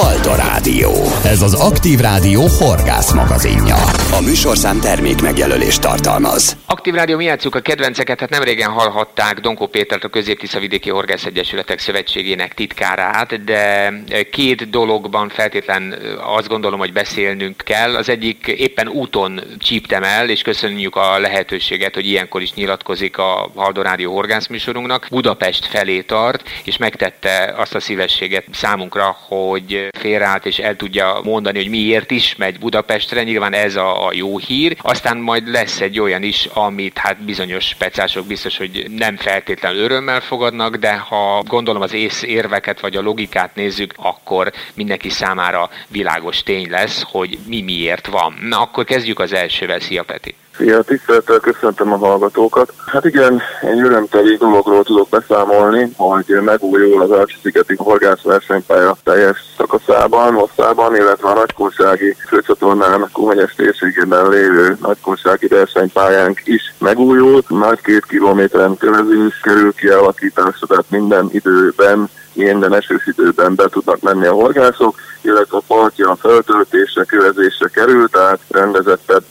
Halda Rádió. Ez az Aktív Rádió horgász magazinja. A műsorszám termék megjelölést tartalmaz. Aktív Rádió, mi játszuk a kedvenceket, hát nem régen hallhatták Donkó Pétert, a közép vidéki Horgász Egyesületek Szövetségének titkárát, de két dologban feltétlen azt gondolom, hogy beszélnünk kell. Az egyik éppen úton csíptem el, és köszönjük a lehetőséget, hogy ilyenkor is nyilatkozik a Halda Rádió horgász műsorunknak. Budapest felé tart, és megtette azt a szívességet számunkra, hogy félreállt és el tudja mondani, hogy miért is megy Budapestre. Nyilván ez a, a jó hír. Aztán majd lesz egy olyan is, amit hát bizonyos speciások biztos, hogy nem feltétlenül örömmel fogadnak, de ha gondolom az ész érveket vagy a logikát nézzük, akkor mindenki számára világos tény lesz, hogy mi miért van. Na, akkor kezdjük az elsővel. Szia, Peti! Szia, tisztelettel köszöntöm a hallgatókat. Hát igen, egy örömteli dologról tudok beszámolni, hogy megújul az Alcsi-szigeti horgászversenypálya teljes szakaszában, hosszában, illetve a nagykorsági főcsatornán Kuhanyes térségében lévő nagykorsági versenypályánk is megújul. Nagy két kilométeren kövezés kerül kialakításra, tehát minden időben minden esős időben be tudnak menni a horgászok, illetve a partja a feltöltésre, kövezésre kerül, tehát rendezettebb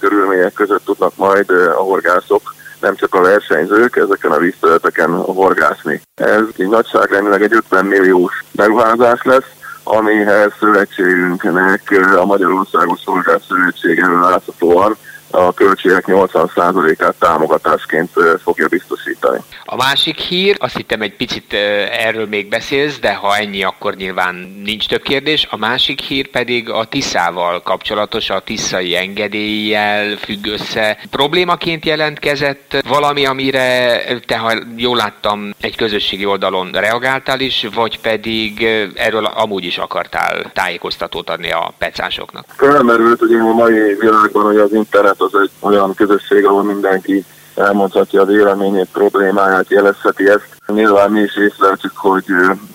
körülmények között tudnak majd a horgászok nem csak a versenyzők ezeken a vízterületeken horgászni. Ez így nagyságrendileg egy 50 milliós beruházás lesz, amihez szövetségünknek a Magyarországos Szolgált Szövetsége láthatóan a költségek 80%-át támogatásként fogja biztosítani. A másik hír, azt hittem egy picit erről még beszélsz, de ha ennyi, akkor nyilván nincs több kérdés. A másik hír pedig a Tiszával kapcsolatos, a Tiszai engedéllyel függ össze. Problémaként jelentkezett valami, amire te, ha jól láttam, egy közösségi oldalon reagáltál is, vagy pedig erről amúgy is akartál tájékoztatót adni a pecásoknak? Felmerült, hogy a mai világban, hogy az internet az egy olyan közösség, ahol mindenki elmondhatja a véleményét, problémáját, jelezheti ezt. Nyilván mi is észleltük, hogy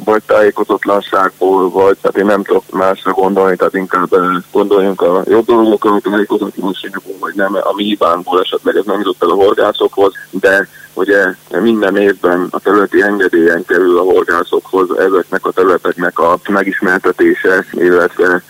vagy tájékozatlanságból, vagy hát én nem tudok másra gondolni, tehát inkább gondoljunk a jobb dolgokra, a tájékozatlanságból, vagy nem a mi hibánkból esetleg ez nem jutott el a horgászokhoz, de ugye minden évben a területi engedélyen kerül a horgászokhoz ezeknek a területeknek a megismertetése, illetve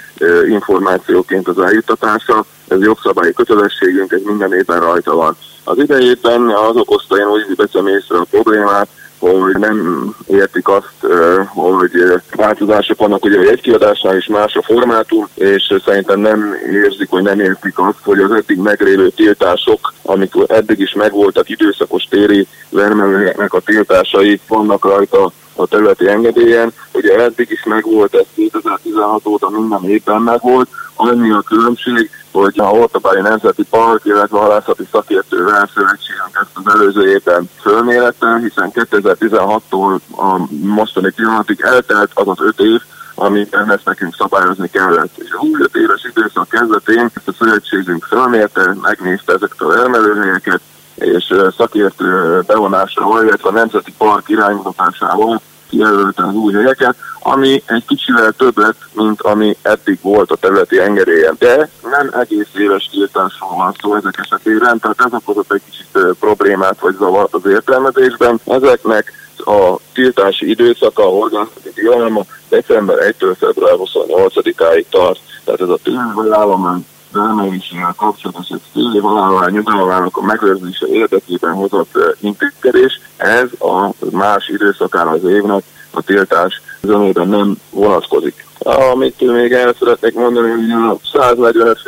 információként az eljuttatása. Ez jogszabályi kötelességünk, ez minden évben rajta van. Az idejében az okozta, én úgy veszem észre a problémát, hogy nem értik azt, hogy változások vannak ugye egy kiadásnál is más a formátum, és szerintem nem érzik, hogy nem értik azt, hogy az eddig meglévő tiltások, amik eddig is megvoltak időszakos téri vermelőnek a tiltásai, vannak rajta a területi engedélyen. Ugye eddig is megvolt, ez 2016 óta minden évben megvolt, annyi a különbség, hogy a Hortobágyi Nemzeti Park, illetve a halászati szakértővel szövetségünk ezt az előző évben fölmérette, hiszen 2016-tól a mostani pillanatig eltelt az az öt év, amiben ezt nekünk szabályozni kellett. És a 25 éves időszak kezdetén ezt a szövetségünk felmérte, megnézte ezeket a elmelőhelyeket, és szakértő bevonásával, illetve a Nemzeti Park iránymutatásával kijelölte az új helyeket, ami egy kicsivel több lett, mint ami eddig volt a területi engedélyen. De nem egész éves tiltásról van szó ezek esetében, tehát ez okozott egy kicsit problémát vagy zavart az értelmezésben. Ezeknek a tiltási időszaka, a horgászati tilalma december 1-től február 28-áig tart. Tehát ez a tényleg felmelésével kapcsolatos egy év alá nyugalmának a megőrzése érdekében hozott intézkedés. Ez a más időszakára az évnek a tiltás zömében nem vonatkozik. Amit még el szeretnék mondani, hogy a 145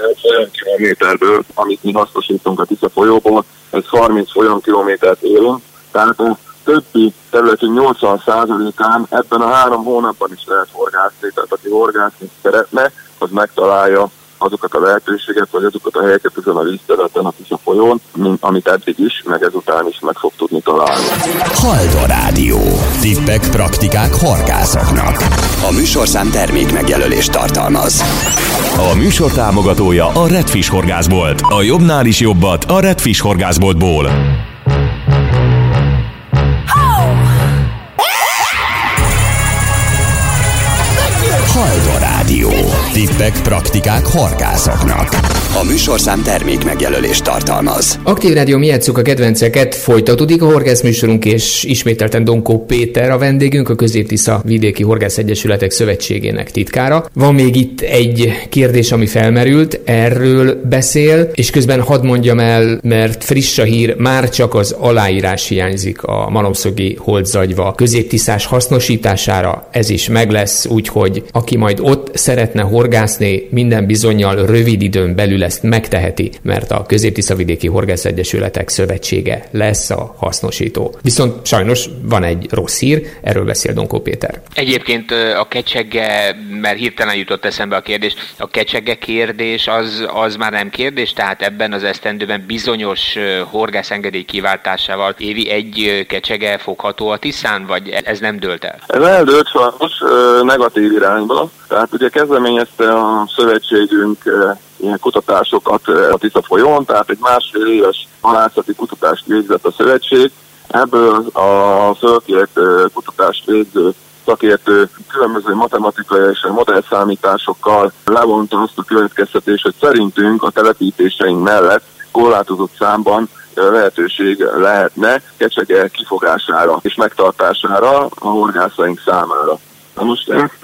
kilométerből, amit mi hasznosítunk a Tisza folyóból, ez 30 folyamkilométert élünk, tehát a többi területi 80%-án ebben a három hónapban is lehet horgászni, tehát aki horgászni szeretne, az megtalálja azokat a lehetőséget, vagy azokat a helyeket ezen a vízterületen, a a folyón, mint amit eddig is, meg ezután is meg fog tudni találni. Haldo Rádió. Tippek, praktikák horgászoknak. A műsorszám termék megjelölést tartalmaz. A műsor támogatója a Redfish Horgászbolt. A jobbnál is jobbat a Redfish Horgászboltból. Tippek, praktikák horgászoknak. A műsorszám termék megjelölést tartalmaz. Aktív Rádió, mi a kedvenceket, folytatódik a horgász műsorunk, és ismételten Donkó Péter a vendégünk, a Közép-Tisza Vidéki Horgász Egyesületek Szövetségének titkára. Van még itt egy kérdés, ami felmerült, erről beszél, és közben hadd mondjam el, mert friss a hír, már csak az aláírás hiányzik a malomszogi holdzagyva középtiszás hasznosítására, ez is meg lesz, úgyhogy aki majd ott szeretne horgászni, minden bizonyal rövid időn belül ezt megteheti, mert a Közép-Tiszavidéki Horgász Egyesületek Szövetsége lesz a hasznosító. Viszont sajnos van egy rossz hír, erről beszél Donkó Péter. Egyébként a kecsegge, mert hirtelen jutott eszembe a kérdés, a kecsegge kérdés az, az már nem kérdés, tehát ebben az esztendőben bizonyos horgászengedély kiváltásával évi egy kecsege fogható a Tiszán, vagy ez nem dőlt el? Ez eldőlt sajnos negatív irányba. Tehát ugye kezdeményezte a szövetségünk ilyen kutatásokat a Tisza folyón, tehát egy másfél éves halászati kutatást végzett a szövetség. Ebből a fölkért kutatást végző szakértő különböző matematikai és modellszámításokkal levonta azt a következtetést, hogy szerintünk a telepítéseink mellett korlátozott számban lehetőség lehetne kecsege kifogására és megtartására a horgászaink számára. Na most ezt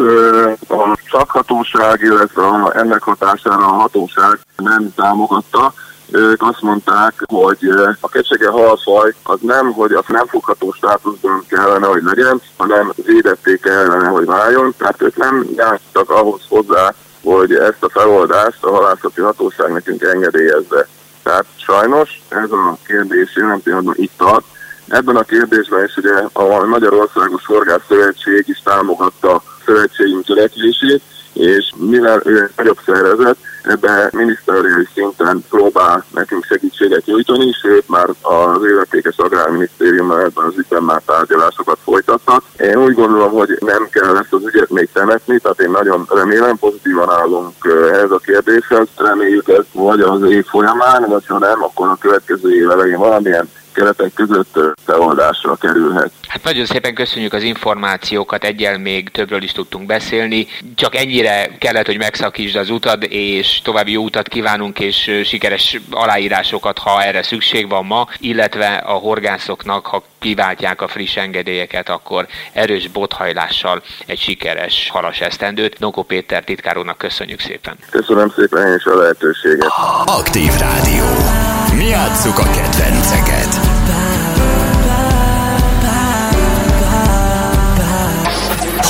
a szakhatóság, illetve ennek hatására a hatóság nem támogatta, ők azt mondták, hogy a kecsege halfaj az nem, hogy az nem fogható státuszban kellene, hogy legyen, hanem védetté kellene, hogy váljon. Tehát ők nem jártak ahhoz hozzá, hogy ezt a feloldást a halászati hatóság nekünk engedélyezze. Tehát sajnos ez a kérdés jelen pillanatban itt tart. Ebben a kérdésben is ugye a Magyarországos Horgász Szövetség is támogatta szövetségünk törekvését, és mivel ő nagyobb szervezet, ebbe minisztériumi szinten próbál nekünk segítséget nyújtani, sőt már az illetékes agrárminisztérium ebben az ügyben már tárgyalásokat folytatnak. Én úgy gondolom, hogy nem kell ezt az ügyet még temetni, tehát én nagyon remélem, pozitívan állunk ehhez a kérdéshez. Reméljük ezt vagy az év folyamán, vagy ha nem, akkor a következő év elején valamilyen keretek között feloldásra kerülhet. Hát nagyon szépen köszönjük az információkat, egyel még többről is tudtunk beszélni. Csak ennyire kellett, hogy megszakítsd az utad, és további jó utat kívánunk, és sikeres aláírásokat, ha erre szükség van ma, illetve a horgászoknak, ha kiváltják a friss engedélyeket, akkor erős bothajlással egy sikeres halas esztendőt. Nokó Péter titkárónak köszönjük szépen. Köszönöm szépen én is a lehetőséget. Aktív Rádió. Mi játsszuk a kedvenceket.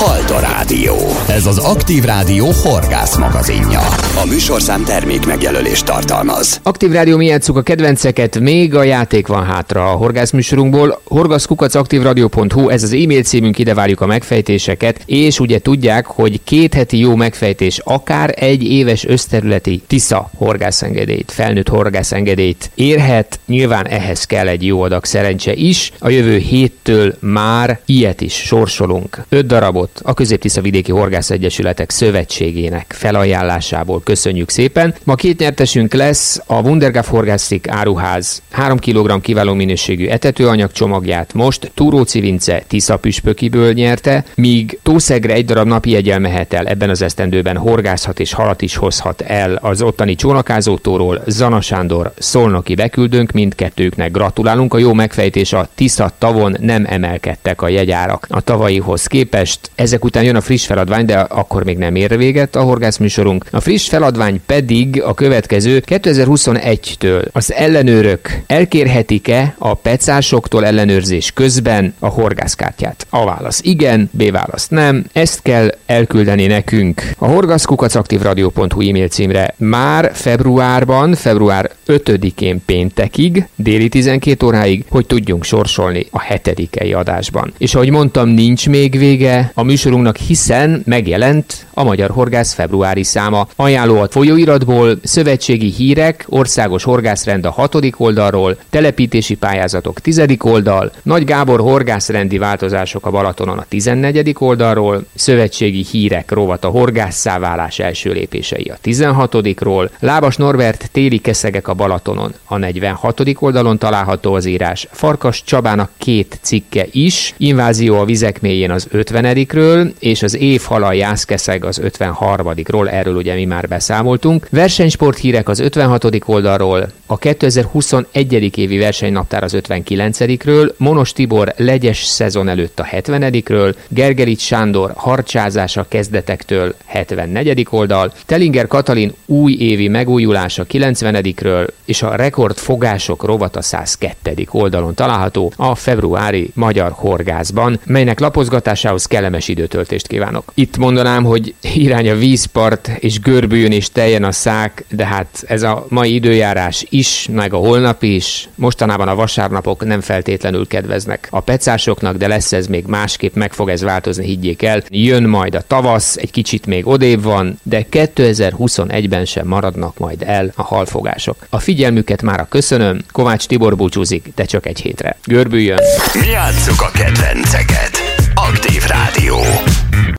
Halda Rádió. Ez az Aktív Rádió horgász magazinja. A műsorszám termék megjelölést tartalmaz. Aktív Rádió mi játsszuk a kedvenceket, még a játék van hátra a horgász műsorunkból. horgaszkukacaktívradio.hu, ez az e-mail címünk, ide várjuk a megfejtéseket, és ugye tudják, hogy két heti jó megfejtés akár egy éves összterületi Tisza horgászengedélyt, felnőtt horgászengedélyt érhet. Nyilván ehhez kell egy jó adag szerencse is. A jövő héttől már ilyet is sorsolunk. Öt darabot a Közép-Tisza Vidéki Horgász Egyesületek Szövetségének felajánlásából köszönjük szépen. Ma két nyertesünk lesz a Wundergaf Horgászik Áruház 3 kg kiváló minőségű etetőanyag csomagját most Túróci Vince Tisza püspökiből nyerte, míg Tószegre egy darab napi jegyel mehet el ebben az esztendőben horgászhat és halat is hozhat el az ottani csónakázótóról Zana Sándor szolnoki beküldőnk, mindkettőknek gratulálunk. A jó megfejtés a Tisza tavon nem emelkedtek a jegyárak. A tavalyihoz képest ezek után jön a friss feladvány, de akkor még nem ér véget a horgász műsorunk. A friss feladvány pedig a következő 2021-től az ellenőrök elkérhetik-e a pecásoktól ellenőrzés közben a horgászkártyát? A válasz igen, B válasz nem. Ezt kell elküldeni nekünk a horgászkukacaktívradio.hu e-mail címre már februárban, február 5-én péntekig, déli 12 óráig, hogy tudjunk sorsolni a hetedikei adásban. És ahogy mondtam, nincs még vége a műsorunknak, hiszen megjelent a Magyar Horgász februári száma. Ajánló a folyóiratból, szövetségi hírek, országos horgászrend a hatodik oldalról, telepítési pályázatok tizedik oldal, Nagy Gábor horgászrendi változások a Balatonon a 14. oldalról, szövetségi hírek rovat a horgásszáválás első lépései a 16-ról, Lábas Norbert téli keszegek a Balatonon a 46. oldalon található az írás, Farkas Csabának két cikke is, Invázió a vizek mélyén az 50 ről és az évhala Jászkeszeg az 53-ról, erről ugye mi már beszámoltunk. Versenysport hírek az 56. oldalról, a 2021. évi versenynaptár az 59-ről, Monos Tibor legyes szezon előtt a 70-ről, Gergelics Sándor harcsázása kezdetektől 74. oldal, Telinger Katalin új évi megújulása 90-ről, és a rekordfogások rovata 102. oldalon található a februári Magyar Horgászban, melynek lapozgatásához kellemes időtöltést kívánok. Itt mondanám, hogy irány a vízpart, és görbüljön és teljen a szák, de hát ez a mai időjárás is, meg a holnap is. Mostanában a vasárnapok nem feltétlenül kedveznek a pecásoknak, de lesz ez még másképp, meg fog ez változni, higgyék el. Jön majd a tavasz, egy kicsit még odébb van, de 2021-ben sem maradnak majd el a halfogások. A figyelmüket már a köszönöm, Kovács Tibor búcsúzik, de csak egy hétre. Görbüljön! Mi játsszuk a kedvenceket. Aktív Rádió.